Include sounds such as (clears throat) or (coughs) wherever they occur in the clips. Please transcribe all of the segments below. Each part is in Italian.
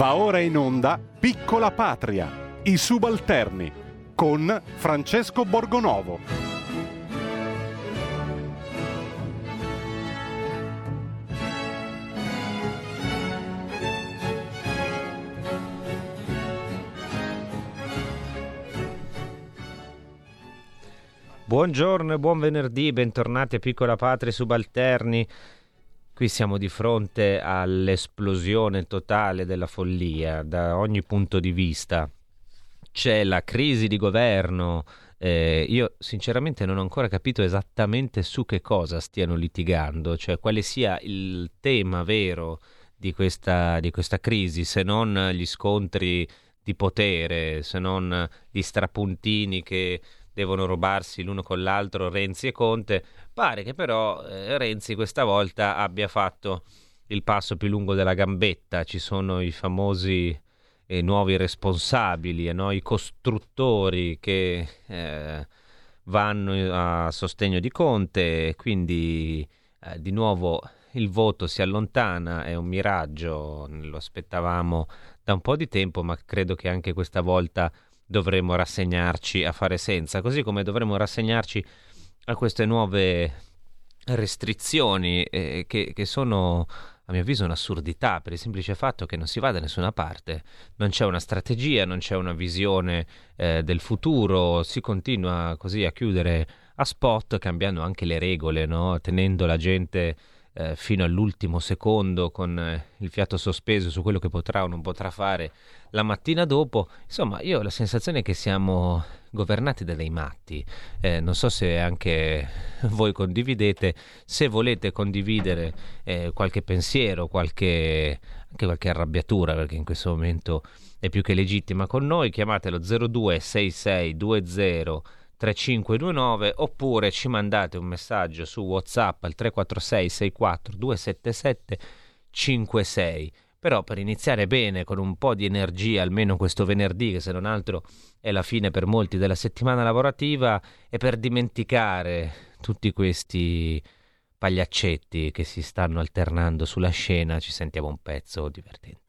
Va ora in onda Piccola Patria, i subalterni, con Francesco Borgonovo. Buongiorno e buon venerdì, bentornati a Piccola Patria Subalterni. Qui siamo di fronte all'esplosione totale della follia da ogni punto di vista. C'è la crisi di governo. Eh, io sinceramente non ho ancora capito esattamente su che cosa stiano litigando, cioè quale sia il tema vero di questa, di questa crisi, se non gli scontri di potere, se non gli strapuntini che devono rubarsi l'uno con l'altro Renzi e Conte. Pare che però eh, Renzi questa volta abbia fatto il passo più lungo della gambetta. Ci sono i famosi eh, nuovi responsabili, eh, no? i costruttori che eh, vanno a sostegno di Conte, quindi eh, di nuovo il voto si allontana, è un miraggio, lo aspettavamo da un po' di tempo, ma credo che anche questa volta dovremmo rassegnarci a fare senza, così come dovremmo rassegnarci a queste nuove restrizioni eh, che, che sono a mio avviso un'assurdità per il semplice fatto che non si va da nessuna parte, non c'è una strategia, non c'è una visione eh, del futuro, si continua così a chiudere a spot cambiando anche le regole, no? tenendo la gente eh, fino all'ultimo secondo con eh, il fiato sospeso su quello che potrà o non potrà fare la mattina dopo. Insomma, io ho la sensazione che siamo governati da dei matti. Eh, non so se anche (laughs) voi condividete, se volete condividere eh, qualche pensiero, qualche, anche qualche arrabbiatura, perché in questo momento è più che legittima con noi, chiamatelo 026620 3529 oppure ci mandate un messaggio su WhatsApp al 346 64 277 56. Però per iniziare bene, con un po' di energia, almeno questo venerdì, che se non altro è la fine per molti della settimana lavorativa, e per dimenticare tutti questi pagliaccetti che si stanno alternando sulla scena, ci sentiamo un pezzo divertente.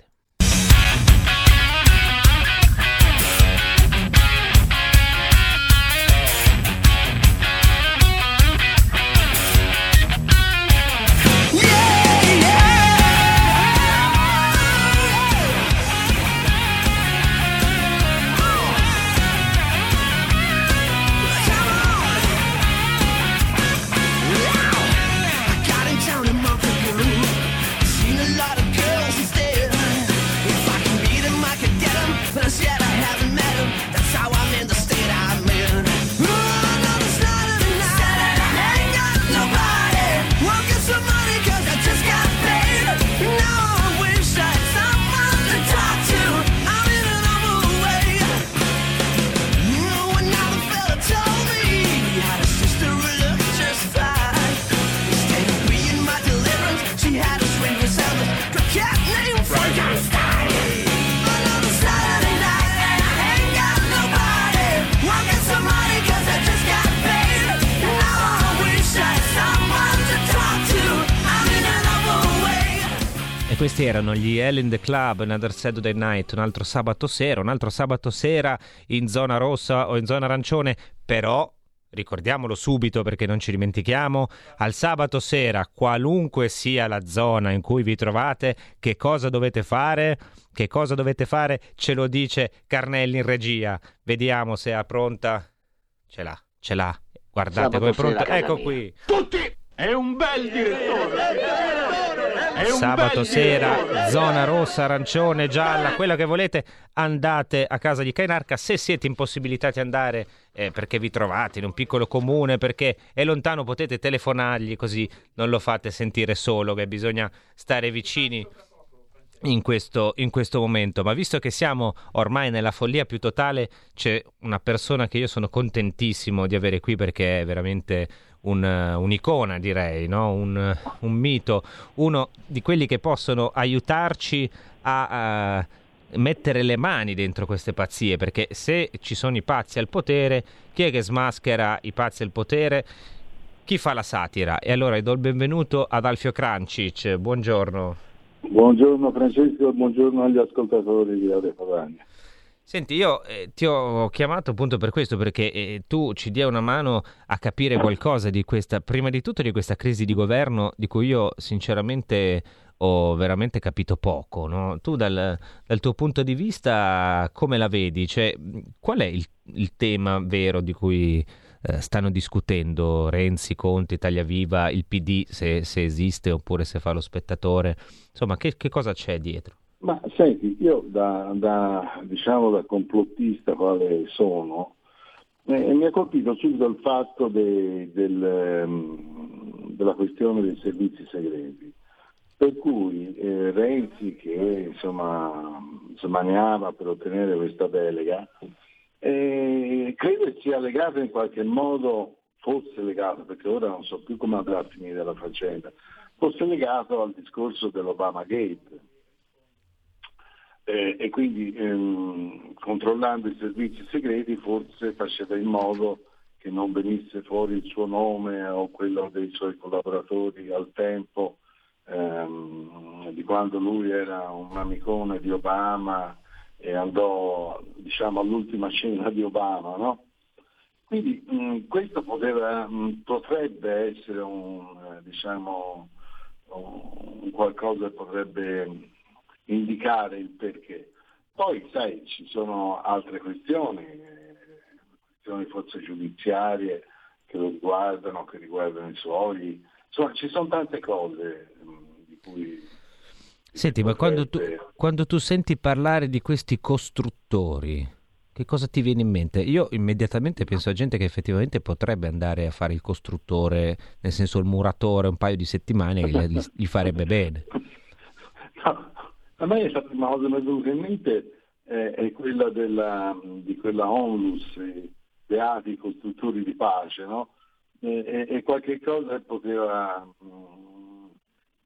Erano gli Ellen the Club, Another Saturday Night, un altro sabato sera, un altro sabato sera in zona rossa o in zona arancione, però ricordiamolo subito perché non ci dimentichiamo, al sabato sera, qualunque sia la zona in cui vi trovate, che cosa dovete fare? Che cosa dovete fare? Ce lo dice Carnelli in regia. Vediamo se è pronta. Ce l'ha, ce l'ha. Guardate come è pronta. Ecco mia. qui. Tutti! È un bel direttore! Sabato sera, zona rossa, arancione, gialla, quello che volete, andate a casa di Cainarca. Se siete impossibilitati ad andare eh, perché vi trovate in un piccolo comune, perché è lontano, potete telefonargli così non lo fate sentire solo, che bisogna stare vicini. In questo, in questo, momento, ma visto che siamo ormai nella follia più totale, c'è una persona che io sono contentissimo di avere qui perché è veramente un, un'icona, direi, no? un, un, mito, uno di quelli che possono aiutarci a, a mettere le mani dentro queste pazzie, perché se ci sono i pazzi al potere, chi è che smaschera i pazzi al potere? Chi fa la satira? E allora do il benvenuto ad Alfio Crancic, buongiorno. Buongiorno Francesco, buongiorno agli ascoltatori di Radio Padania. Senti, io eh, ti ho chiamato appunto per questo, perché eh, tu ci dia una mano a capire qualcosa di questa, prima di tutto di questa crisi di governo di cui io sinceramente ho veramente capito poco. No? Tu dal, dal, tuo punto di vista come la vedi? Cioè, qual è il, il tema vero di cui eh, stanno discutendo Renzi, Conte, Italia Viva, il PD, se, se esiste oppure se fa lo spettatore? Insomma, che, che cosa c'è dietro? Ma senti, io da, da, diciamo, da complottista quale sono, eh, mi ha colpito subito il fatto de, del, um, della questione dei servizi segreti. Per cui eh, Renzi, che insomma smaniava per ottenere questa delega, eh, credo sia legato in qualche modo, fosse legato, perché ora non so più come andrà a finire la faccenda, fosse legato al discorso dell'Obama Gate eh, e quindi ehm, controllando i servizi segreti forse faceva in modo che non venisse fuori il suo nome o quello dei suoi collaboratori al tempo ehm, di quando lui era un amicone di Obama e andò diciamo, all'ultima cena di Obama. No? Quindi mh, questo poteva, mh, potrebbe essere un, eh, diciamo, un qualcosa che potrebbe indicare il perché. Poi, sai, ci sono altre questioni, questioni forse giudiziarie che lo riguardano, che riguardano i suoi, insomma ci sono tante cose mm, di cui... Senti, ma quando tu, quando tu senti parlare di questi costruttori, che cosa ti viene in mente? Io immediatamente penso a gente che effettivamente potrebbe andare a fare il costruttore, nel senso il muratore, un paio di settimane, gli, gli farebbe bene. (laughs) No, a me la prima cosa che mi è venuta in mente eh, è quella della, di quella onlus, beati costruttori di pace, no? e, e, qualche cosa poteva mh, mm,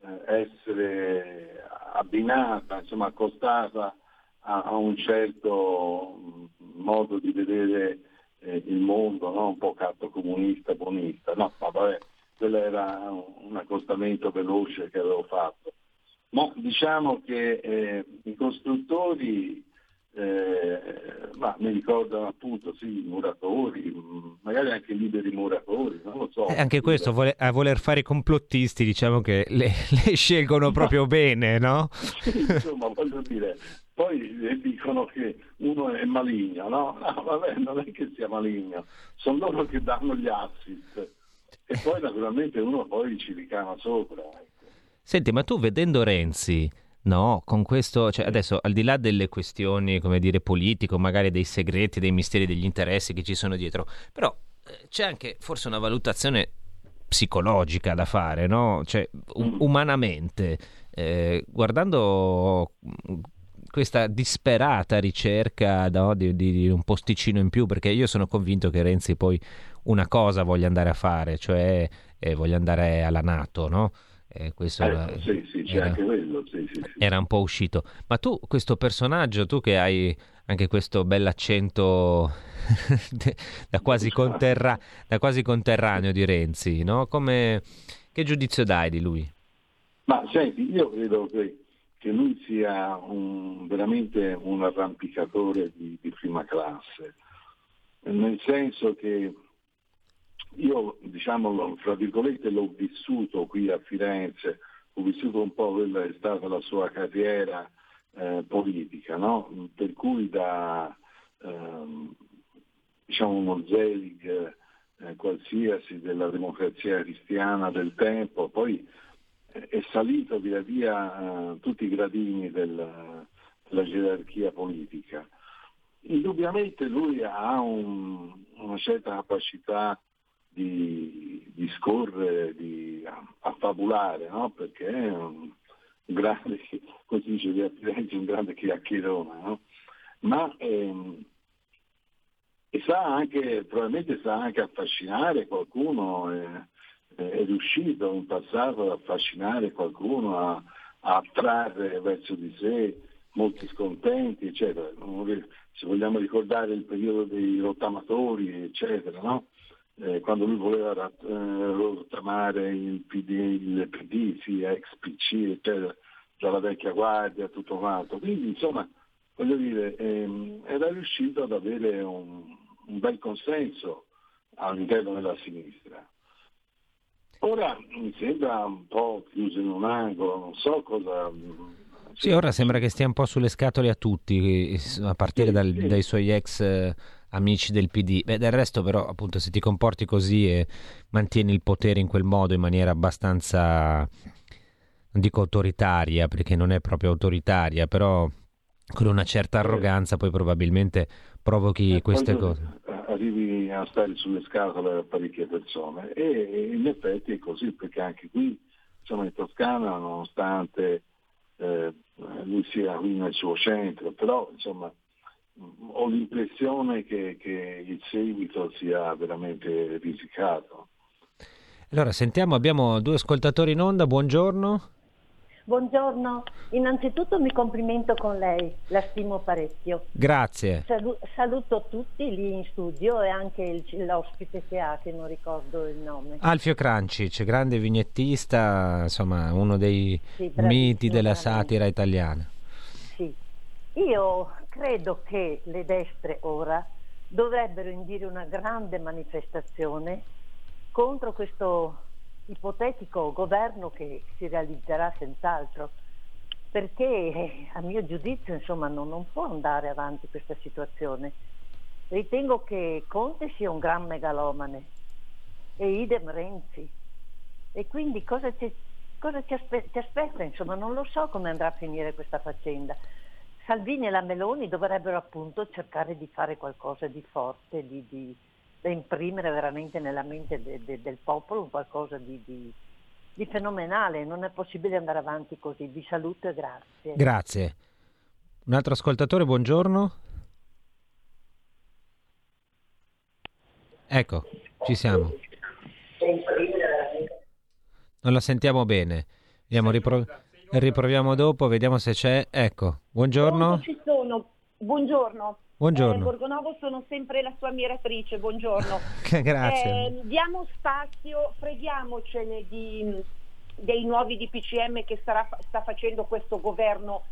eh, essere abbinata, insomma accostata a, a un certo mm, modo di vedere eh, il mondo, no? un po' catto comunista, buonista. No, ma vabbè, quello era un accostamento veloce che avevo fatto. Ma diciamo che eh, i costruttori eh, ma mi ricordano appunto sì, muratori, magari anche liberi muratori, non lo so. Eh, anche questo, a voler fare i complottisti, diciamo che le, (laughs) le scelgono proprio ma, bene, no? Sì, insomma, voglio dire, poi dicono che uno è maligno, no? (laughs) No, vabbè, non è che sia maligno, sono loro che danno gli assist e poi naturalmente uno poi ci ricama sopra. Senti, ma tu vedendo Renzi, no, con questo, cioè adesso al di là delle questioni, come dire, politiche, magari dei segreti, dei misteri, degli interessi che ci sono dietro, però eh, c'è anche forse una valutazione psicologica da fare, no? Cioè, um- umanamente, eh, guardando mm, questa disperata ricerca no, di, di, un posticino in più, perché io sono convinto che Renzi poi una cosa voglia andare a fare, cioè eh, voglia andare alla Nato, no? Eh, questo eh, era, sì, sì, c'è era, anche quello, sì, sì, era un po' uscito. Ma tu, questo personaggio, tu che hai anche questo bell'accento (laughs) da, quasi conterra, da, quasi conterraneo di Renzi, no? Come, che giudizio dai di lui? Ma senti, io credo che, che lui sia un, veramente un arrampicatore di, di prima classe, nel senso che io, diciamo, fra virgolette, l'ho vissuto qui a Firenze, ho vissuto un po' quella che è stata la sua carriera eh, politica, no? per cui da ehm, diciamo uno Zelig eh, qualsiasi della democrazia cristiana del tempo, poi eh, è salito via via eh, tutti i gradini del, della gerarchia politica. Indubbiamente lui ha un, una certa capacità di, di scorrere, di affabulare, no? perché è un grande, (laughs) come si dice a Firenze, un grande chiacchierone, no? ma ehm, e sa anche, probabilmente sa anche affascinare qualcuno, è, è riuscito in passato ad affascinare qualcuno, a, a attrarre verso di sé molti scontenti, eccetera. Se vogliamo ricordare il periodo dei rottamatori, eccetera, no? Eh, quando lui voleva eh, rottamare il PD, il PD, sì, ex PC, eccetera, dalla vecchia guardia, tutto quanto. Quindi insomma, voglio dire, ehm, era riuscito ad avere un, un bel consenso all'interno della sinistra. Ora mi sembra un po' chiuso in un angolo, non so cosa... Sì, ora sembra che stia un po' sulle scatole a tutti, a partire dal, dai suoi ex eh, amici del PD. Beh, del resto però, appunto, se ti comporti così e mantieni il potere in quel modo in maniera abbastanza, non dico autoritaria, perché non è proprio autoritaria, però con una certa arroganza poi probabilmente provochi eh, queste cose arrivi a stare sulle scatole a parecchie persone e, in effetti è così perché anche qui insomma in Toscana nonostante eh, lui sia qui nel suo centro però insomma ho l'impressione che, che il seguito sia veramente risicato. Allora sentiamo, abbiamo due ascoltatori in onda, buongiorno. Buongiorno, innanzitutto mi complimento con lei, la stimo parecchio. Grazie. Salu- saluto tutti lì in studio e anche il, l'ospite che ha, che non ricordo il nome. Alfio Crancic, grande vignettista, insomma uno dei sì, miti della satira italiana. Io credo che le destre ora dovrebbero indire una grande manifestazione contro questo ipotetico governo che si realizzerà senz'altro, perché a mio giudizio insomma, non, non, può andare avanti questa situazione. Ritengo che Conte sia un gran megalomane e idem Renzi. E quindi cosa ci, cosa ci, aspe- ci aspetta? Insomma, non lo so come andrà a finire questa faccenda. Salvini e la Meloni dovrebbero appunto cercare di fare qualcosa di forte, di, di da imprimere veramente nella mente de, de, del popolo qualcosa di, di, di, fenomenale. Non è possibile andare avanti così. Vi saluto e grazie. Grazie. Un altro ascoltatore, buongiorno. Ecco, ci siamo. Non la sentiamo bene. Andiamo, ripro- riproviamo dopo, vediamo se c'è. Ecco, buongiorno. Ci sono. Buongiorno. Buongiorno. Eh, Borgonovo sono sempre la sua ammiratrice, buongiorno. (laughs) Grazie. Eh, diamo spazio, freghiamocene di, dei nuovi DPCM che starà, sta facendo questo governo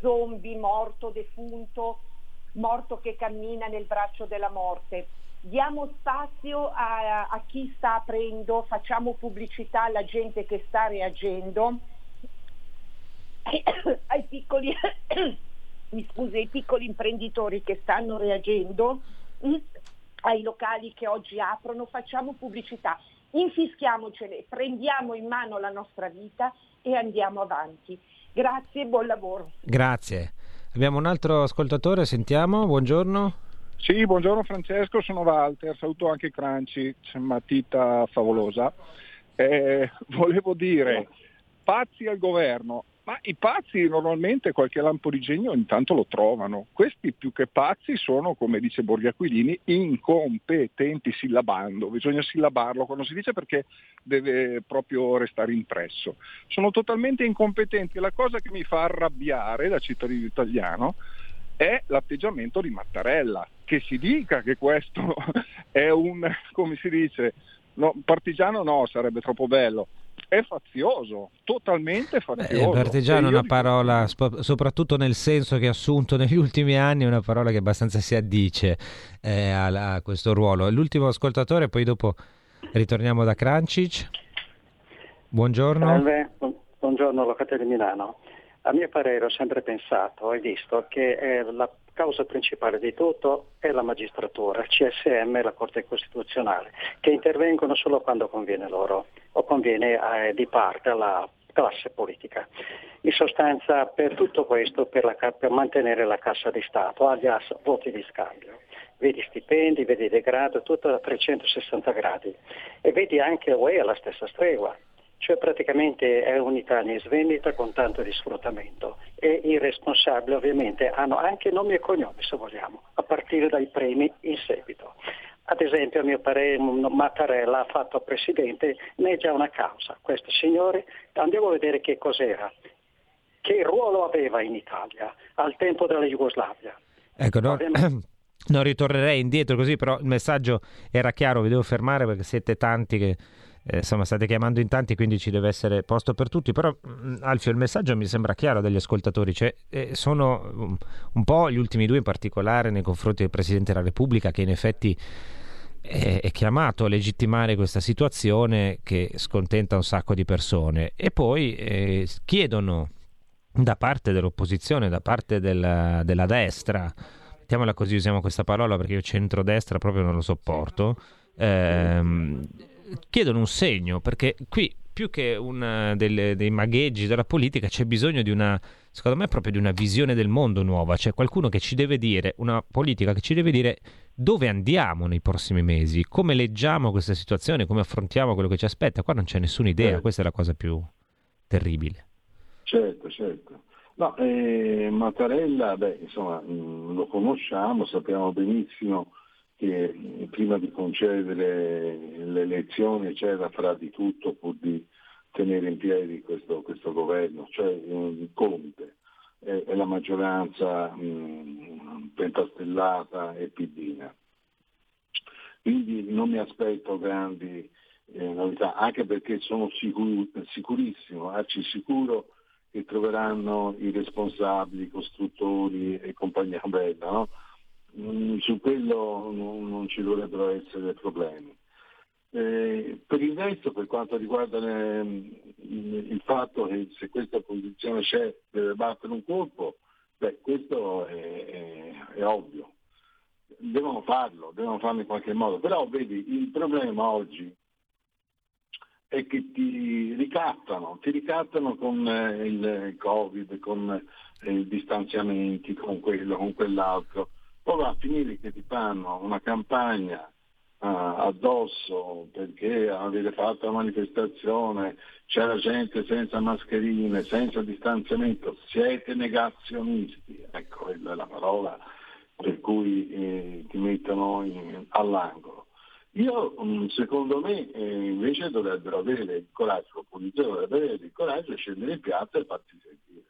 zombie, morto, defunto, morto che cammina nel braccio della morte. Diamo spazio a, a chi sta aprendo, facciamo pubblicità alla gente che sta reagendo, (coughs) ai piccoli (coughs) mi scusi, ai piccoli imprenditori che stanno reagendo, mm, ai locali che oggi aprono, facciamo pubblicità, infischiamocene, prendiamo in mano la nostra vita e andiamo avanti. Grazie e buon lavoro. Grazie. Abbiamo un altro ascoltatore, sentiamo, buongiorno. Sì, buongiorno Francesco, sono Walter, saluto anche Cranci, matita favolosa. Eh, (laughs) volevo dire, pazzi al governo, ma i pazzi normalmente qualche lampo di genio intanto lo trovano. Questi più che pazzi sono, come dice Borghi Aquilini, incompetenti sillabando. Bisogna sillabarlo quando si dice perché deve proprio restare impresso. Sono totalmente incompetenti. La cosa che mi fa arrabbiare da cittadino italiano è l'atteggiamento di Mattarella. Che si dica che questo (laughs) è un, come si dice, no, partigiano no, sarebbe troppo bello è fazioso, totalmente fazioso. Beh, partigiano è una parola, dico... soprattutto nel senso che ha assunto negli ultimi anni, è una parola che abbastanza si addice eh, a, a, questo ruolo. L'ultimo ascoltatore, poi dopo ritorniamo da Crancic. Buongiorno. Salve, buongiorno, Locate di Milano. A mio parere ho sempre pensato e visto che eh, la causa principale di tutto è la magistratura, CSM e la Corte Costituzionale, che intervengono solo quando conviene loro o conviene eh, di parte alla classe politica. In sostanza per tutto questo, per, la, per mantenere la cassa di Stato, alias voti di scambio. Vedi stipendi, vedi degrado, tutto a 360 gradi. E vedi anche UE alla stessa stregua cioè praticamente è un'Italia in svendita con tanto di sfruttamento e i responsabili ovviamente hanno anche nomi e cognomi se vogliamo, a partire dai premi in seguito. Ad esempio a mio parere Mattarella ha fatto presidente, ne è già una causa. Questo signore, andiamo a vedere che cos'era, che ruolo aveva in Italia al tempo della Jugoslavia. Ecco, no, (clears throat) non ritornerei indietro così, però il messaggio era chiaro, vi devo fermare perché siete tanti che eh, insomma state chiamando in tanti, quindi ci deve essere posto per tutti. Però, mm, Alfio, il messaggio mi sembra chiaro dagli ascoltatori, cioè, eh, sono um, un po' gli ultimi due in particolare nei confronti del Presidente della Repubblica che in effetti è, è chiamato a legittimare questa situazione che scontenta un sacco di persone e poi eh, chiedono da parte dell'opposizione, da parte della, della destra, mettiamola così, usiamo questa parola perché io centrodestra proprio non lo sopporto, ehm, chiedono un segno perché qui più che una delle, dei magheggi della politica c'è bisogno di una, secondo me, proprio di una visione del mondo nuova, c'è qualcuno che ci deve dire, una politica che ci deve dire dove andiamo nei prossimi mesi, come leggiamo questa situazione, come affrontiamo quello che ci aspetta. Qua non c'è nessuna idea, certo. questa è la cosa più terribile. Certo, certo. No, eh, Mattarella, beh, insomma, mm, lo conosciamo, sappiamo benissimo che prima di concedere le elezioni eccetera, farà di tutto pur di tenere in piedi questo, questo governo, cioè eh, Conte e la maggioranza mm, pentastellata e pidina. Quindi non mi aspetto grandi eh, novità, anche perché sono sicur- sicurissimo, arci sicuro che troveranno i responsabili, i costruttori e compagnia (laughs) bella. No? Mm, su quello non, non, ci dovrebbero essere problemi. Eh, per il resto, per quanto riguarda le, il, il, fatto che se questa posizione c'è deve battere un colpo, beh, questo è, è, è ovvio. Devono farlo, devono farlo in qualche modo. Però vedi, il problema oggi è che ti ricattano, ti ricattano con eh, il Covid, con eh, i distanziamenti, con quello, con quell'altro. Poi va a finire che ti fanno una campagna uh, addosso perché avete fatto la manifestazione, c'era gente senza mascherine, senza distanziamento, siete negazionisti. Ecco, quella è la parola per cui eh, ti mettono in, all'angolo. Io, mm, secondo me, eh, invece dovrebbero avere il coraggio, l'opposizione dovrebbe avere il coraggio di scendere in piazza e farsi sentire.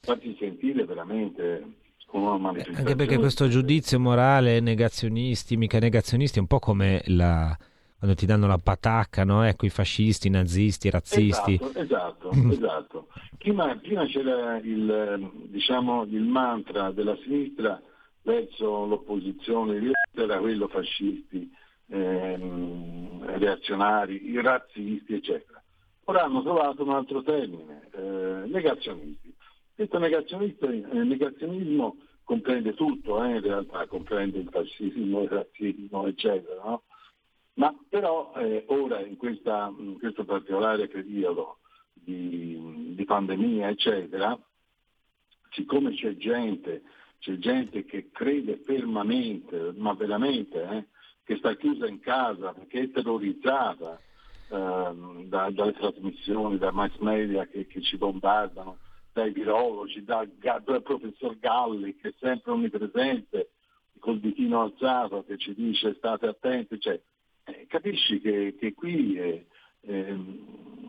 Farsi sentire veramente. Anche perché questo giudizio morale, negazionisti, mica negazionisti, è un po' come la quando ti danno la patacca, no? Ecco i fascisti, i nazisti, i razzisti. Esatto, esatto. esatto. Prima, prima, c'era il, diciamo, il mantra della sinistra verso l'opposizione, era quello fascisti ehm, reazionari, i razzisti, eccetera. Ora hanno trovato un altro termine, eh, negazionisti. Questo eh, negazionismo comprende tutto, eh, in realtà comprende il fascismo, il razzismo, eccetera. No? Ma però eh, ora in, questa, in, questo particolare periodo di, di, pandemia, eccetera, siccome c'è gente, c'è gente che crede fermamente, ma veramente, eh, che sta chiusa in casa perché è terrorizzata ehm, da, dalle trasmissioni, dai mass media che, che, ci bombardano, dai virologi, dal, dal professor Galli che è sempre onnipresente col ditino alzato che ci dice state attenti, cioè, eh, capisci che, che qui eh, eh,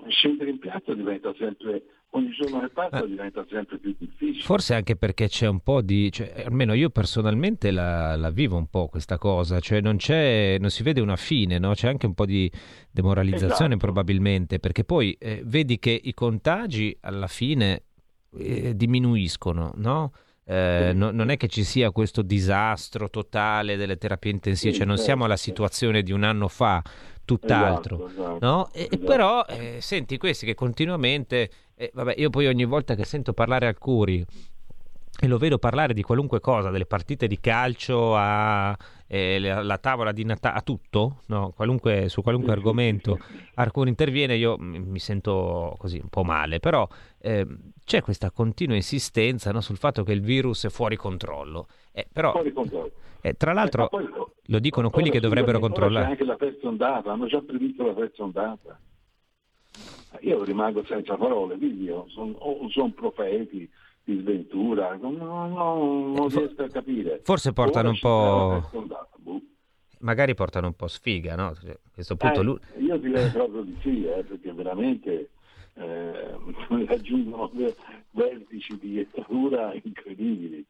scendere in piazza diventa sempre ogni giorno che passa eh. diventa sempre più difficile. Forse anche perché c'è un po' di, cioè, almeno io personalmente la, la, vivo un po' questa cosa, cioè non, non si vede una fine, no? c'è anche un po' di demoralizzazione esatto. probabilmente, perché poi eh, vedi che i contagi alla fine eh, diminuiscono, no? Eh, no, non è che ci sia questo disastro totale delle terapie intensive, cioè non siamo alla situazione di un anno fa, tutt'altro. Esatto, esatto, no? e, esatto. Però eh, senti questi che continuamente, eh, vabbè, io poi ogni volta che sento parlare al Curi e lo vedo parlare di qualunque cosa, dalle partite di calcio a eh, la, la, tavola di Natale, a tutto, no? qualunque, su qualunque argomento, Arcuri interviene, io mi sento così un po' male, però eh, c'è questa continua insistenza no, sul fatto che il virus è fuori controllo. Eh, però, fuori controllo. Eh, tra l'altro, eh, poi, lo dicono quelli che dovrebbero controllare. C'è anche la terza ondata, hanno già previsto la terza ondata. Io rimango senza parole, quindi sono, son profeti di sventura, non, non, non riesco a capire. Forse portano un po'... Boh. Magari portano un po' sfiga, no? Cioè, a questo punto eh, lui... Io direi proprio di sì, eh, perché veramente eh, (laughs) raggiungono vertici di dittatura incredibili.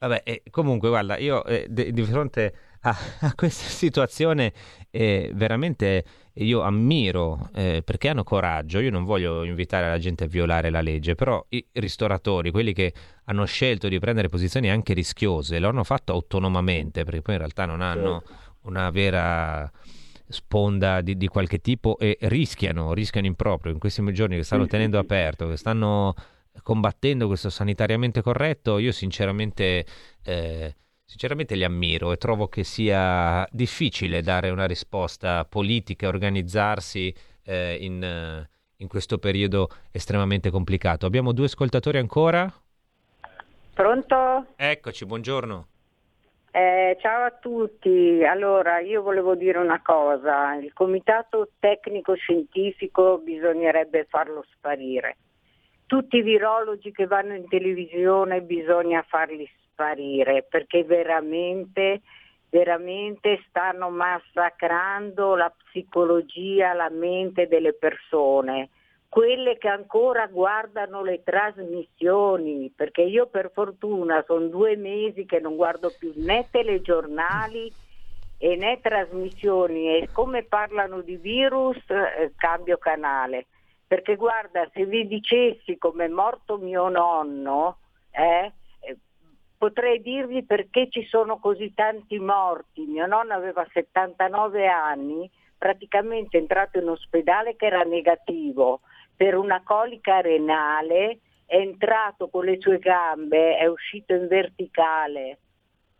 Vabbè, eh, comunque, guarda, io eh, di, di fronte a, (laughs) a, questa situazione eh, veramente io ammiro eh, perché hanno coraggio. Io non voglio invitare la gente a violare la legge, però i ristoratori, quelli che hanno scelto di prendere posizioni anche rischiose, lo hanno fatto autonomamente perché poi in realtà non hanno certo. una vera sponda di, di, qualche tipo e rischiano, rischiano in proprio in questi giorni che stanno tenendo aperto, che stanno combattendo questo sanitariamente corretto, io sinceramente, eh, sinceramente li ammiro e trovo che sia difficile dare una risposta politica, organizzarsi eh, in, in questo periodo estremamente complicato. Abbiamo due ascoltatori ancora? Pronto? Eccoci, buongiorno. Eh, ciao a tutti, allora io volevo dire una cosa, il comitato tecnico scientifico bisognerebbe farlo sparire. Tutti i virologi che vanno in televisione bisogna farli sparire perché veramente, veramente stanno massacrando la psicologia, la mente delle persone quelle che ancora guardano le trasmissioni, perché io per fortuna sono due mesi che non guardo più né telegiornali e né trasmissioni e come parlano di virus eh, cambio canale. Perché guarda, se vi dicessi come è morto mio nonno, eh, potrei dirvi perché ci sono così tanti morti. Mio nonno aveva 79 anni, praticamente è entrato in ospedale che era negativo per una colica renale, è entrato con le sue gambe, è uscito in verticale,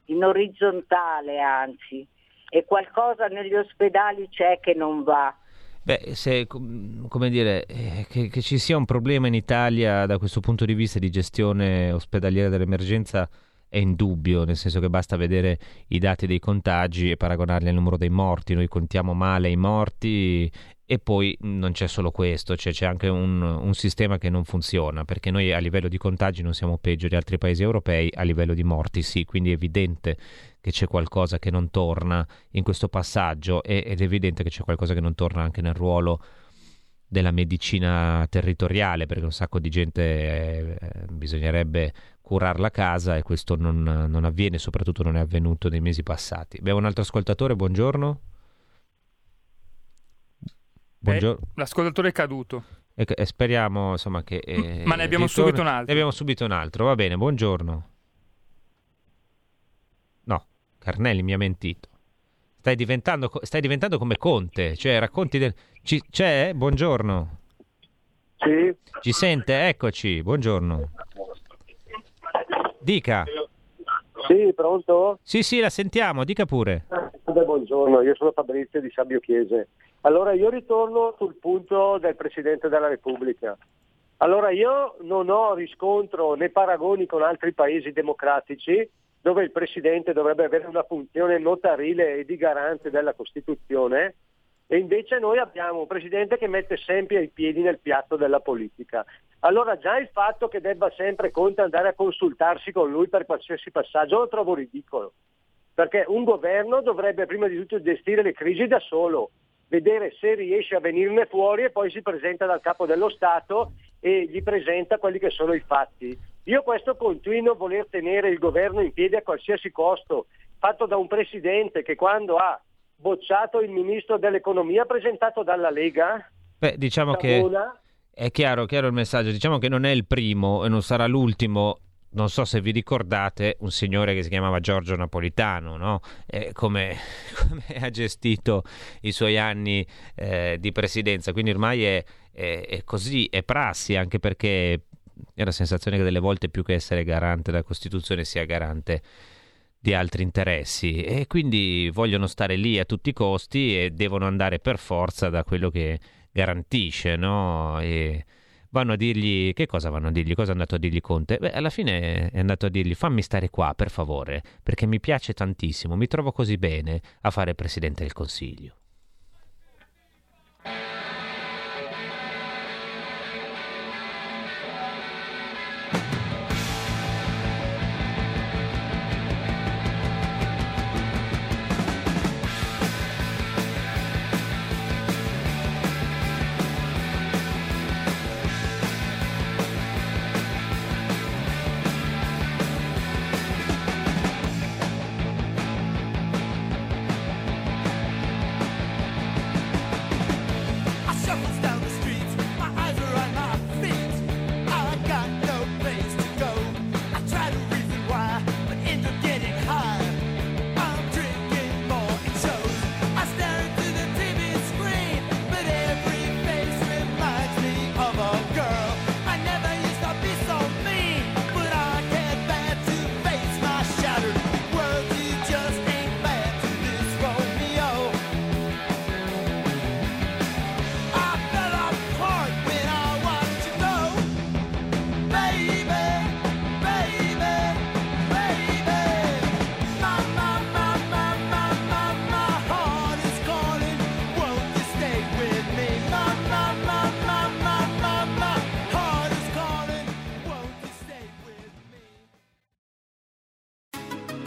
in orizzontale anzi, e qualcosa negli ospedali c'è che non va. Beh, se come dire, eh, che, che, ci sia un problema in Italia da questo punto di vista di gestione ospedaliera dell'emergenza è indubbio, nel senso che basta vedere i dati dei contagi e paragonarli al numero dei morti. Noi contiamo male i morti e poi non c'è solo questo, cioè c'è anche un, un, sistema che non funziona, perché noi a livello di contagi non siamo peggio di altri paesi europei, a livello di morti sì, quindi è evidente che c'è qualcosa che non torna in questo passaggio ed è evidente che c'è qualcosa che non torna anche nel ruolo della medicina territoriale, perché un sacco di gente eh, bisognerebbe curarla a casa e questo non, non avviene, soprattutto non è avvenuto nei mesi passati. Abbiamo un altro ascoltatore, buongiorno. Buongiorno. Eh, l'ascoltatore è caduto. E, e speriamo insomma che... Eh, Ma ne abbiamo ritorno... subito un altro. Ne abbiamo subito un altro, va bene, buongiorno. No, Carnelli mi ha mentito. Stai diventando, stai diventando come Conte, cioè racconti del... Ci, c'è? Buongiorno. Sì. Ci sente? Eccoci, buongiorno. Dica. Sì, pronto? Sì, sì, la sentiamo, dica pure. Eh, buongiorno, io sono Fabrizio di Sabio Chiese. Allora io ritorno sul punto del Presidente della Repubblica. Allora io non ho riscontro né paragoni con altri paesi democratici dove il Presidente dovrebbe avere una funzione notarile e di garante della Costituzione e invece noi abbiamo un Presidente che mette sempre i piedi nel piatto della politica. Allora già il fatto che debba sempre Conte andare a consultarsi con lui per qualsiasi passaggio lo trovo ridicolo, perché un governo dovrebbe prima di tutto gestire le crisi da solo vedere se riesce a venirne fuori e poi si presenta dal capo dello Stato e gli presenta quelli che sono i fatti. Io questo continuo a voler tenere il governo in piedi a qualsiasi costo, fatto da un presidente che quando ha bocciato il ministro dell'economia presentato dalla Lega, Beh, diciamo che è chiaro, chiaro il messaggio, diciamo che non è il primo e non sarà l'ultimo non so se vi ricordate, un signore che si chiamava Giorgio Napolitano, no? eh, come, (laughs) come, ha gestito i suoi anni eh, di presidenza. Quindi ormai è, è, è, così, è prassi, anche perché è la sensazione che delle volte più che essere garante della Costituzione sia garante di altri interessi e quindi vogliono stare lì a tutti i costi e devono andare per forza da quello che garantisce, no? E, vanno a dirgli che cosa vanno a dirgli? Cosa è andato a dirgli Conte? Beh, alla fine è andato a dirgli fammi stare qua, per favore, perché mi piace tantissimo, mi trovo così bene a fare presidente del Consiglio.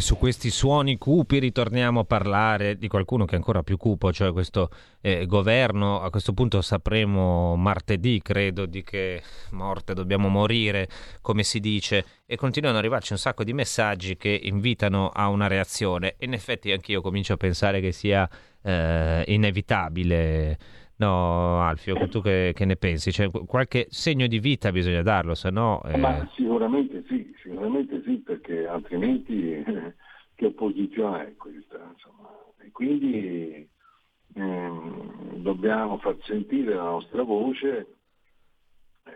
Su questi suoni cupi ritorniamo a parlare di qualcuno che è ancora più cupo, cioè questo eh, governo. A questo punto sapremo martedì, credo, di che morte dobbiamo morire, come si dice, e continuano ad arrivarci un sacco di messaggi che invitano a una reazione. In effetti anch'io comincio a pensare che sia eh, inevitabile. No, Alfio, tu che, che ne pensi? Cioè, qualche segno di vita bisogna darlo, se no... Eh... Ma sicuramente sì, sicuramente sì, perché altrimenti (laughs) che opposizione è questa? Insomma. E quindi ehm, dobbiamo far sentire la nostra voce, eh,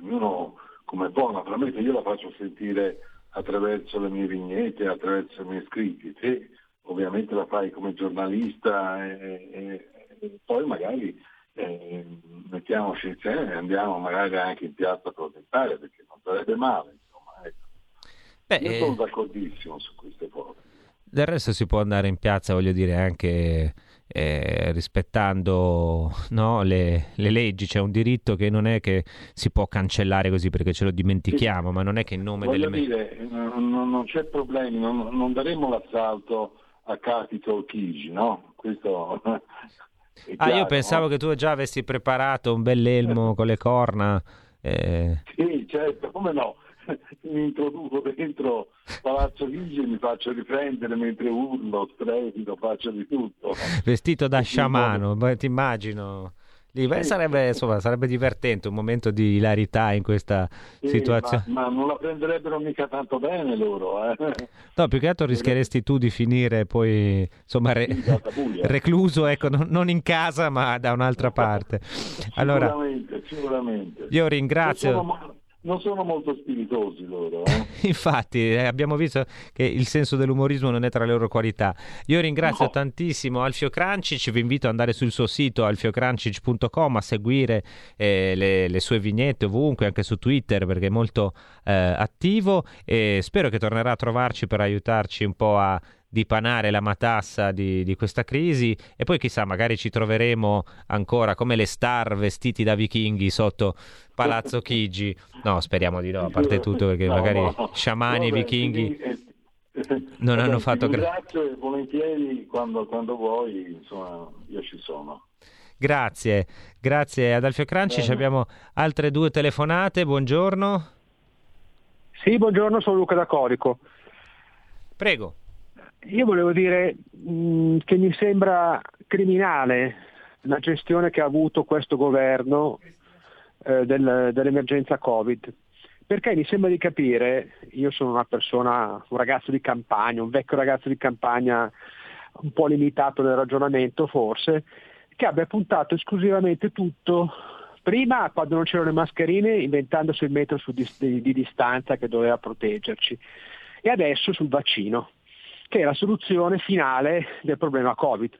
ognuno come può, naturalmente io la faccio sentire attraverso le mie vignette, attraverso i miei scritti, te ovviamente la fai come giornalista e, e poi magari eh, mettiamoci insieme e andiamo magari anche in piazza a protestare perché non sarebbe male. Insomma, ecco. Beh, Io sono eh, d'accordissimo su queste cose. Del resto si può andare in piazza, voglio dire, anche eh, rispettando no, le, le, leggi. C'è un diritto che non è che si può cancellare così perché ce lo dimentichiamo, sì. ma non è che in nome voglio delle... dire, non, non, c'è problema, non, non daremo l'assalto a Capitol Chigi, no? Questo ah, io pensavo no? che tu già avessi preparato un bell'elmo con le corna. Eh... Sì, certo, come no? (laughs) mi introduco dentro Palazzo Chigi e mi faccio riprendere mentre urlo, strepido, faccio di tutto. Vestito da sciamano, ti immagino. Sarebbe, insomma, sarebbe, divertente un momento di ilarità in questa sì, situazione. Ma, ma, non la prenderebbero mica tanto bene loro. Eh? No, più che altro rischieresti tu di finire poi insomma, re, recluso, ecco, non, non, in casa ma da un'altra parte. (laughs) Allora, sicuramente, sicuramente. Io ringrazio. Non sono molto spiritosi loro. Eh? (laughs) Infatti, eh, abbiamo visto che il senso dell'umorismo non è tra le loro qualità. Io ringrazio no. tantissimo Alfio Crancic, vi invito ad andare sul suo sito alfiocrancic.com a seguire eh, le, le, sue vignette ovunque, anche su Twitter perché è molto eh, attivo e spero che tornerà a trovarci per aiutarci un po' a dipanare la matassa di, di, questa crisi e poi chissà magari ci troveremo ancora come le star vestiti da vichinghi sotto Palazzo (laughs) Chigi. No speriamo di no a parte tutto perché no, magari no. sciamani e vichinghi non Vabbè, hanno fatto grazie volentieri quando, quando vuoi insomma io ci sono. Grazie grazie ad Alfio Cranci Bene. abbiamo altre due telefonate buongiorno. Sì buongiorno sono Luca da Corico. Prego io volevo dire mh, mm, che mi sembra criminale la gestione che ha avuto questo governo eh, del, dell'emergenza Covid. Perché mi sembra di capire, io sono una persona, un ragazzo di campagna, un vecchio ragazzo di campagna un po' limitato nel ragionamento forse, che abbia puntato esclusivamente tutto. Prima quando non c'erano le mascherine inventandosi il metro di, di, di distanza che doveva proteggerci. E adesso sul vaccino che è la soluzione finale del problema Covid.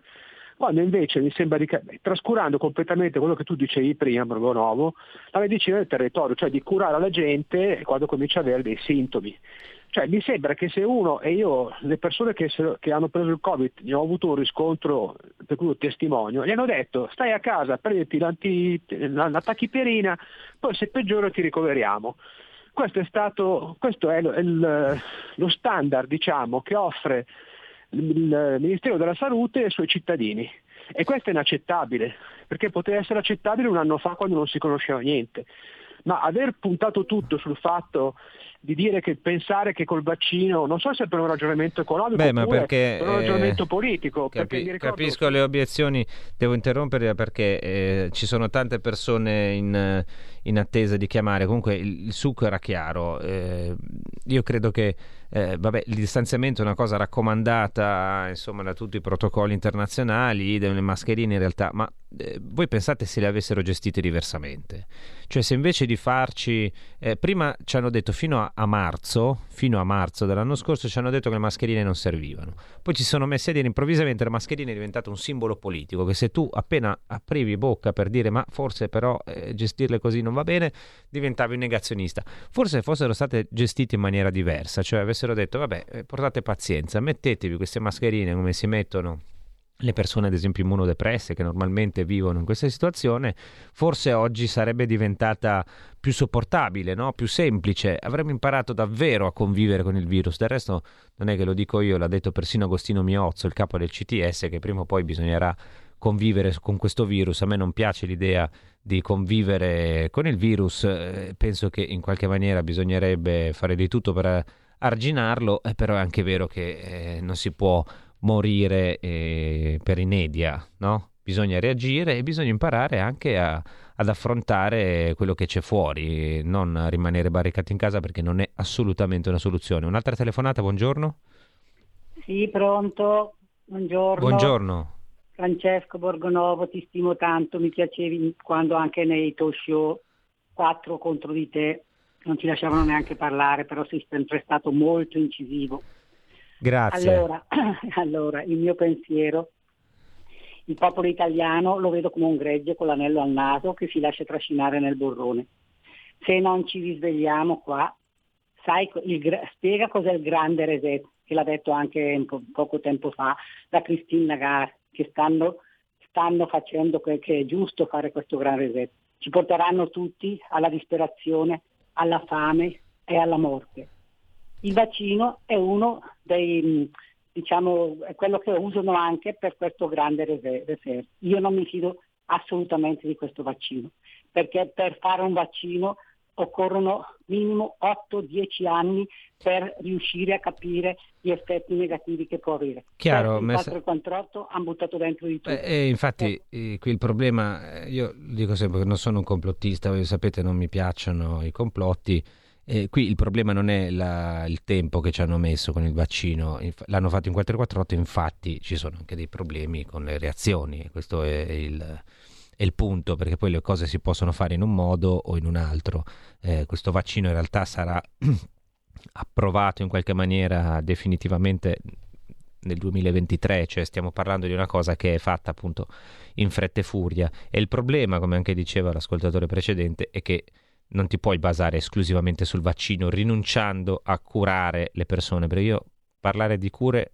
Quando invece mi sembra di trascurando completamente quello che tu dicevi prima, Borgonovo, la medicina del territorio, cioè di curare la gente quando comincia ad avere dei sintomi. Cioè, mi sembra che se uno, e io, le persone che, se, che, hanno preso il Covid, ne ho avuto un riscontro, per cui testimonio, gli hanno detto stai a casa, prenditi la tachiperina, poi se peggiora ti ricoveriamo. Questo è, stato, questo è il, lo standard diciamo, che offre il Ministero della Salute ai suoi cittadini. E questo è inaccettabile, perché poteva essere accettabile un anno fa quando non si conosceva niente. Ma aver puntato tutto sul fatto di dire che pensare che col vaccino, non so se per un ragionamento economico Beh, ma perché, per un ragionamento eh, politico. Capi- ricordo... Capisco le obiezioni, devo interrompere perché eh, ci sono tante persone in, in, attesa di chiamare, comunque il, il succo era chiaro, eh, io credo che eh, vabbè, il distanziamento è una cosa raccomandata insomma, da tutti i protocolli internazionali, delle mascherine in realtà, ma eh, voi pensate se le avessero gestite diversamente? Cioè se invece di farci, eh, prima ci hanno detto fino a, a, marzo, fino a marzo dell'anno scorso ci hanno detto che le mascherine non servivano, poi ci sono messi a dire improvvisamente la mascherina è diventata un simbolo politico, che se tu appena aprivi bocca per dire ma forse però eh, gestirle così non va bene, diventavi un negazionista. Forse fossero state gestite in maniera diversa, cioè avessero avessero detto vabbè eh, portate pazienza, mettetevi queste mascherine come si mettono le persone ad esempio immunodepresse che normalmente vivono in questa situazione, forse oggi sarebbe diventata più sopportabile, no? più semplice, avremmo imparato davvero a convivere con il virus. Del resto non è che lo dico io, l'ha detto persino Agostino Miozzo, il capo del CTS, che prima o poi bisognerà convivere con questo virus. A me non piace l'idea di convivere con il virus, eh, penso che in qualche maniera bisognerebbe fare di tutto per arginarlo, eh, però è anche vero che eh, non si può morire eh, per inedia, no? Bisogna reagire e bisogna imparare anche a, ad affrontare quello che c'è fuori, non rimanere barricati in casa perché non è assolutamente una soluzione. Un'altra telefonata, buongiorno. Sì, pronto, buongiorno. Buongiorno. Francesco Borgonovo, ti stimo tanto, mi piacevi quando anche nei talk show 4 contro di te non ci lasciavano neanche parlare, però sei sempre stato molto incisivo. Grazie. Allora, (clears throat) allora, il mio pensiero, il popolo italiano lo vedo come un gregge con l'anello al naso che si lascia trascinare nel burrone. Se non ci risvegliamo qua, sai, il, spiega cos'è il grande reset, che l'ha detto anche po- poco tempo fa da Christine Lagarde, che stanno, stanno facendo che, che è giusto fare questo gran reset. Ci porteranno tutti alla disperazione alla fame e alla morte. Il vaccino è uno dei, diciamo, è quello che usano anche per questo grande reserve. Io non mi fido assolutamente di questo vaccino, perché per fare un vaccino occorrono minimo 8-10 anni per riuscire a capire gli effetti negativi che può avere. Chiaro, il 448 hanno buttato dentro di tutto. Eh, infatti eh. qui il problema, eh, io dico sempre che non sono un complottista, voi sapete non mi piacciono i complotti, eh, qui il problema non è la, il tempo che ci hanno messo con il vaccino, Inf- l'hanno fatto in 448, infatti ci sono anche dei problemi con le reazioni, questo è il è il punto, perché poi le cose si possono fare in un modo o in un altro. Eh, questo vaccino in realtà sarà (clears throat) approvato in qualche maniera definitivamente nel 2023, cioè stiamo parlando di una cosa che è fatta appunto in fretta e furia e il problema, come anche diceva l'ascoltatore precedente, è che non ti puoi basare esclusivamente sul vaccino rinunciando a curare le persone, perché io parlare di cure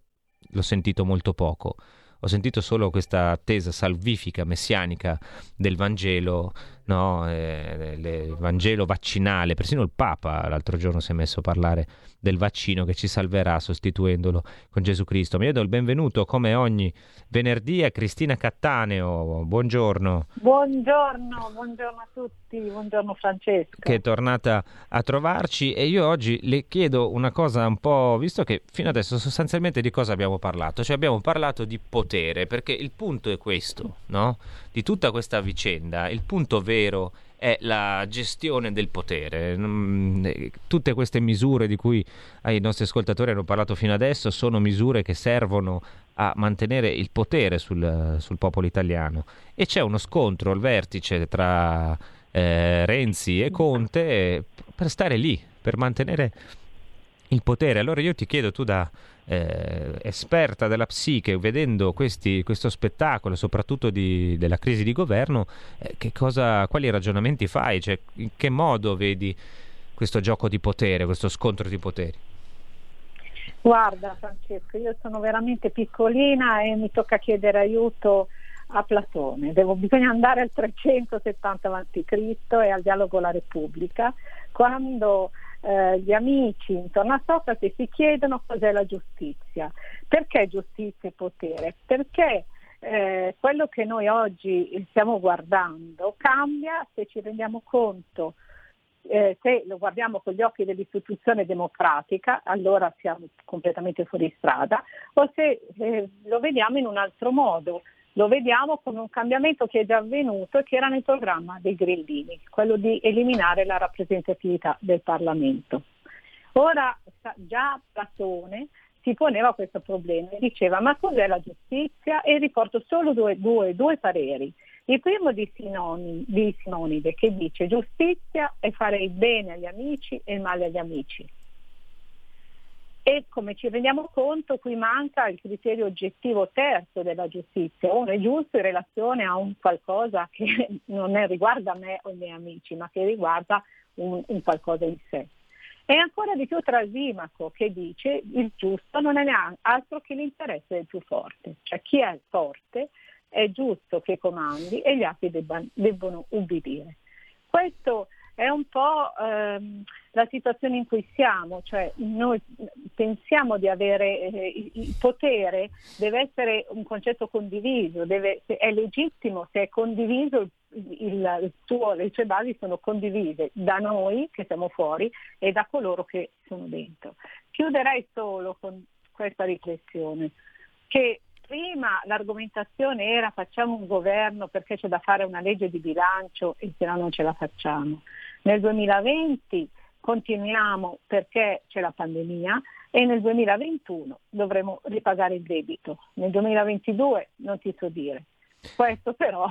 l'ho sentito molto poco. Ho sentito solo questa attesa salvifica messianica del Vangelo, no? eh, il Vangelo vaccinale, persino il Papa l'altro giorno si è messo a parlare del vaccino che ci salverà sostituendolo con Gesù Cristo. Mi do il benvenuto come ogni venerdì a Cristina Cattaneo. Buongiorno. Buongiorno, buongiorno a tutti, buongiorno Francesco. Che è tornata a trovarci e io oggi le chiedo una cosa un po', visto che fino adesso sostanzialmente di cosa abbiamo parlato? Cioè abbiamo parlato di potere, perché il punto è questo, no? Di tutta questa vicenda, il punto vero è la gestione del potere. Eh, tutte queste misure di cui i nostri ascoltatori hanno parlato fino adesso sono misure che servono a mantenere il potere sul, sul popolo italiano e c'è uno scontro al vertice tra eh, Renzi e Conte per stare lì, per mantenere il potere. Allora io ti chiedo, tu da eh, esperta della psiche, vedendo questi, questo spettacolo, soprattutto di, della crisi di governo, eh, cosa, quali ragionamenti fai? Cioè, in che modo vedi questo gioco di potere, questo scontro di poteri? Guarda Francesco, io sono veramente piccolina e mi tocca chiedere aiuto a Platone. Devo, bisogna andare al 370 a.C. e al dialogo La Repubblica, quando eh, gli amici intorno a Socrate si chiedono cos'è la giustizia. Perché giustizia e potere? Perché eh, quello che noi oggi stiamo guardando cambia se ci rendiamo conto eh, se lo guardiamo con gli occhi dell'istituzione democratica, allora siamo completamente fuori strada, o se eh, lo vediamo in un altro modo, lo vediamo con un cambiamento che è già avvenuto e che era nel programma dei grillini, quello di eliminare la rappresentatività del Parlamento. Ora già Platone si poneva questo problema e diceva ma cos'è la giustizia? E riporto solo due, due, due pareri. Il primo di, Sinoni, di Simonide che dice giustizia è fare il bene agli amici e il male agli amici. E come ci rendiamo conto qui manca il criterio oggettivo terzo della giustizia. Uno è giusto in relazione a un qualcosa che (laughs) non è, riguarda me o i miei amici, ma che riguarda un, un qualcosa in sé. E ancora di più Trasimaco che dice il giusto non è neanche altro che l'interesse del più forte, cioè chi è forte è giusto che comandi e gli altri debban, debbono ubbidire. Questo è un po' ehm, la situazione in cui siamo, cioè noi pensiamo di avere eh, il potere, deve essere un concetto condiviso, deve, è legittimo se è condiviso, il, il suo, le sue basi sono condivise da noi che siamo fuori e da coloro che sono dentro. Chiuderei solo con questa riflessione, che prima l'argomentazione era facciamo un governo perché c'è da fare una legge di bilancio e se no non ce la facciamo. Nel 2020 continuiamo perché c'è la pandemia e nel 2021 dovremo ripagare il debito. Nel 2022 non ti so dire. Questo però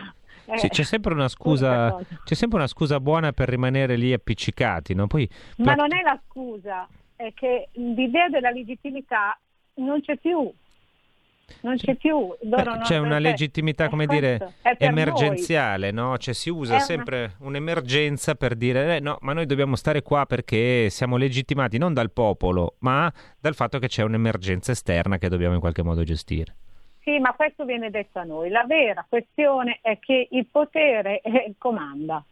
sì, c'è, sempre scusa, c'è sempre una scusa buona per rimanere lì appiccicati. No? Poi, Ma non è la scusa, è che l'idea della legittimità non c'è più non c'è più. Beh, c'è una legittimità, come dire, emergenziale, no? Cioè si usa sempre un'emergenza per dire, eh, no, ma noi dobbiamo stare qua perché siamo legittimati non dal popolo, ma dal fatto che c'è un'emergenza esterna che dobbiamo in qualche modo gestire. Sì, ma questo viene detto a noi. La vera questione è che il potere (laughs) comanda.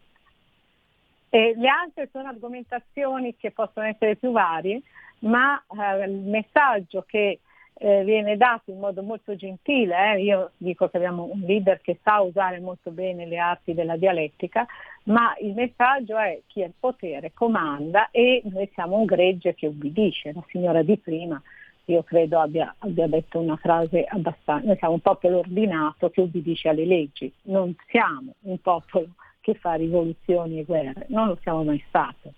E le altre sono argomentazioni che possono essere più varie, ma eh, il messaggio che eh, viene dato in modo molto gentile, eh? io dico che abbiamo un leader che sa usare molto bene le arti della dialettica, ma il messaggio è chi ha il potere comanda e noi siamo un gregge che ubbidisce, la signora di prima io credo abbia, abbia detto una frase abbastanza, noi siamo un popolo ordinato che ubbidisce alle leggi, non siamo un popolo che fa rivoluzioni e guerre, non lo siamo mai stato.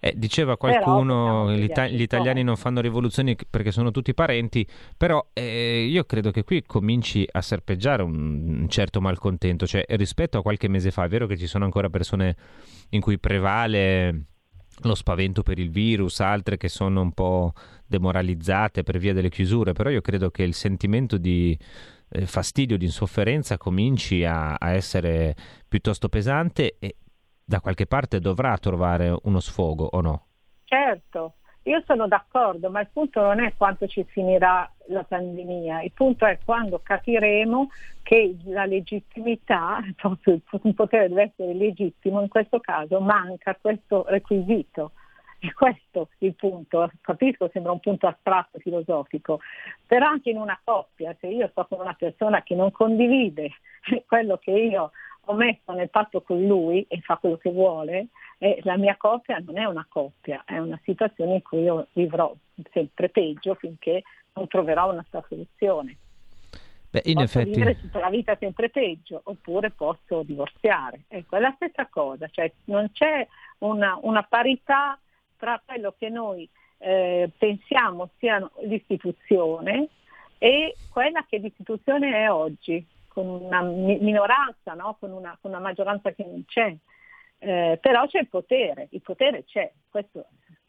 Eh, diceva qualcuno, diciamo, gli italiani non fanno rivoluzioni perché sono tutti parenti, però eh, io credo che qui cominci a serpeggiare un, un, certo malcontento, cioè rispetto a qualche mese fa è vero che ci sono ancora persone in cui prevale lo spavento per il virus, altre che sono un po' demoralizzate per via delle chiusure, però io credo che il sentimento di eh, fastidio, di insofferenza cominci a, a essere piuttosto pesante e da qualche parte dovrà trovare uno sfogo o no? Certo, io sono d'accordo, ma il punto non è quanto ci finirà la pandemia, il punto è quando capiremo che la legittimità, (laughs) proprio il potere deve essere legittimo, in questo caso manca questo requisito. E questo è il punto, capisco, sembra un punto astratto, filosofico, però anche in una coppia, se io sto con una persona che non condivide (laughs) quello che io ho messo nel patto con lui e fa quello che vuole, e la mia coppia non è una coppia, è una situazione in cui io vivrò sempre peggio finché non troverò una soluzione. Beh, in posso effetti... vivere tutta la vita sempre peggio, oppure posso divorziare. Ecco, è la stessa cosa, cioè non c'è una, una parità tra quello che noi eh, pensiamo sia l'istituzione e quella che l'istituzione è oggi con una minoranza, no? con, una, con, una, maggioranza che non c'è. Eh, però c'è il potere, il potere c'è, questo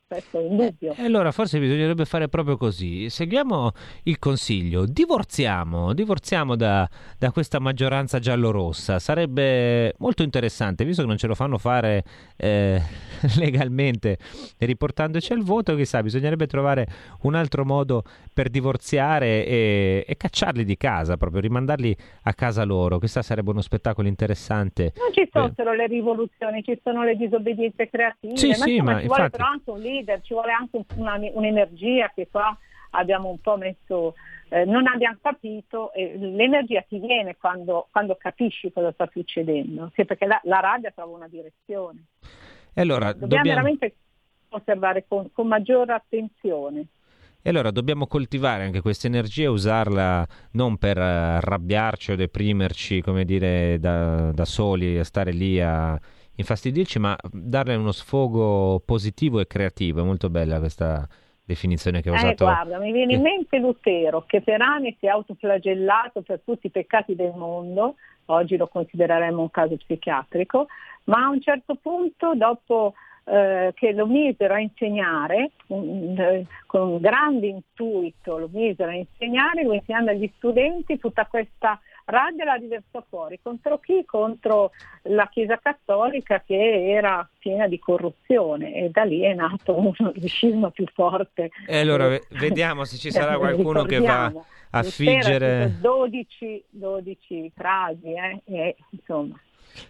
questo è indubbio. E allora forse bisognerebbe fare proprio così. Seguiamo il consiglio, divorziamo, divorziamo da, da questa maggioranza giallorossa. Sarebbe molto interessante, visto che non ce lo fanno fare eh, (laughs) legalmente riportandoci al voto, chissà, bisognerebbe trovare un altro modo per divorziare e, e cacciarli di casa, proprio rimandarli a casa loro. Questo sarebbe uno spettacolo interessante. Non ci fossero eh. le rivoluzioni, ci sono le disobbedienze creative, sì, ma, sì, insomma, ma infatti... però anche un leader, ci vuole anche una, un'energia che qua abbiamo un po' messo, eh, non abbiamo capito, eh, l'energia ti viene quando, quando, capisci cosa sta succedendo, sì, perché la, la rabbia trova una direzione. E allora, dobbiamo, dobbiamo veramente osservare con, con maggiore attenzione. E allora dobbiamo coltivare anche questa energia e usarla non per arrabbiarci o deprimerci, come dire, da, da soli, a stare lì a infastidirci, ma darle uno sfogo positivo e creativo. È molto bella questa definizione che ho eh, usato. Guarda, mi viene in mente Lutero che per anni si è autoflagellato per tutti i peccati del mondo, oggi lo considereremo un caso psichiatrico, ma a un certo punto, dopo eh, che lo misero a insegnare, un, con grande intuito lo misero a insegnare, lo insegnando agli studenti tutta questa rabbia la riversò fuori. Contro chi? Contro la Chiesa Cattolica che era piena di corruzione e da lì è nato (laughs) un scisma più forte. E allora vediamo se ci (laughs) sarà qualcuno che va a figgere... 12, 12 frasi, eh, e, insomma.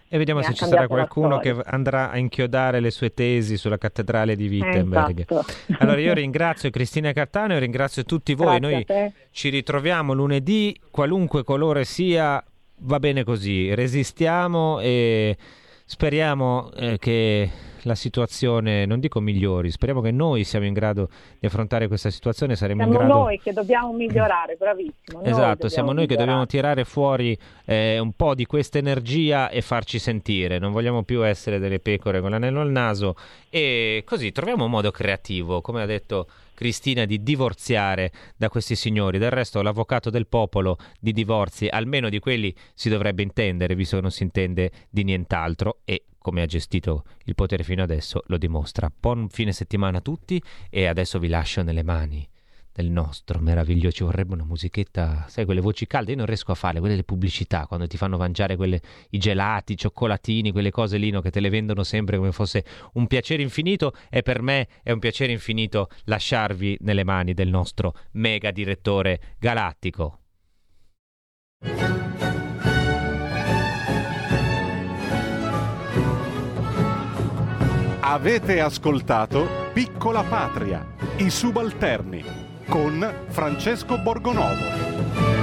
E vediamo se ci sarà qualcuno che andrà a inchiodare le sue tesi sulla cattedrale di Wittenberg. Esatto. Allora io ringrazio Cristina Cartano e ringrazio tutti voi. Grazie Noi ci ritroviamo lunedì, qualunque colore sia, va bene così. Resistiamo e speriamo eh, che la situazione, non dico migliori, speriamo che noi siamo in grado di affrontare questa situazione, saremo siamo in grado... noi che dobbiamo migliorare, bravissimo. Esatto, noi siamo noi che dobbiamo tirare fuori eh, un po' di questa energia e farci sentire, non vogliamo più essere delle pecore con l'anello al naso e così troviamo un modo creativo, come ha detto Cristina, di divorziare da questi signori. Del resto l'avvocato del popolo di divorzi, almeno di quelli si dovrebbe intendere, visto che non si intende di nient'altro e come ha gestito il potere fino adesso lo dimostra. Buon fine settimana a tutti e adesso vi lascio nelle mani del nostro meraviglioso. Ci vorrebbe una musichetta, sai, quelle voci calde. Io non riesco a fare quelle delle pubblicità quando ti fanno mangiare quelle, i gelati, i cioccolatini, quelle cose lì no, che te le vendono sempre come fosse un piacere infinito. E per me è un piacere infinito lasciarvi nelle mani del nostro mega direttore galattico. Avete ascoltato Piccola Patria, i subalterni con Francesco Borgonovo.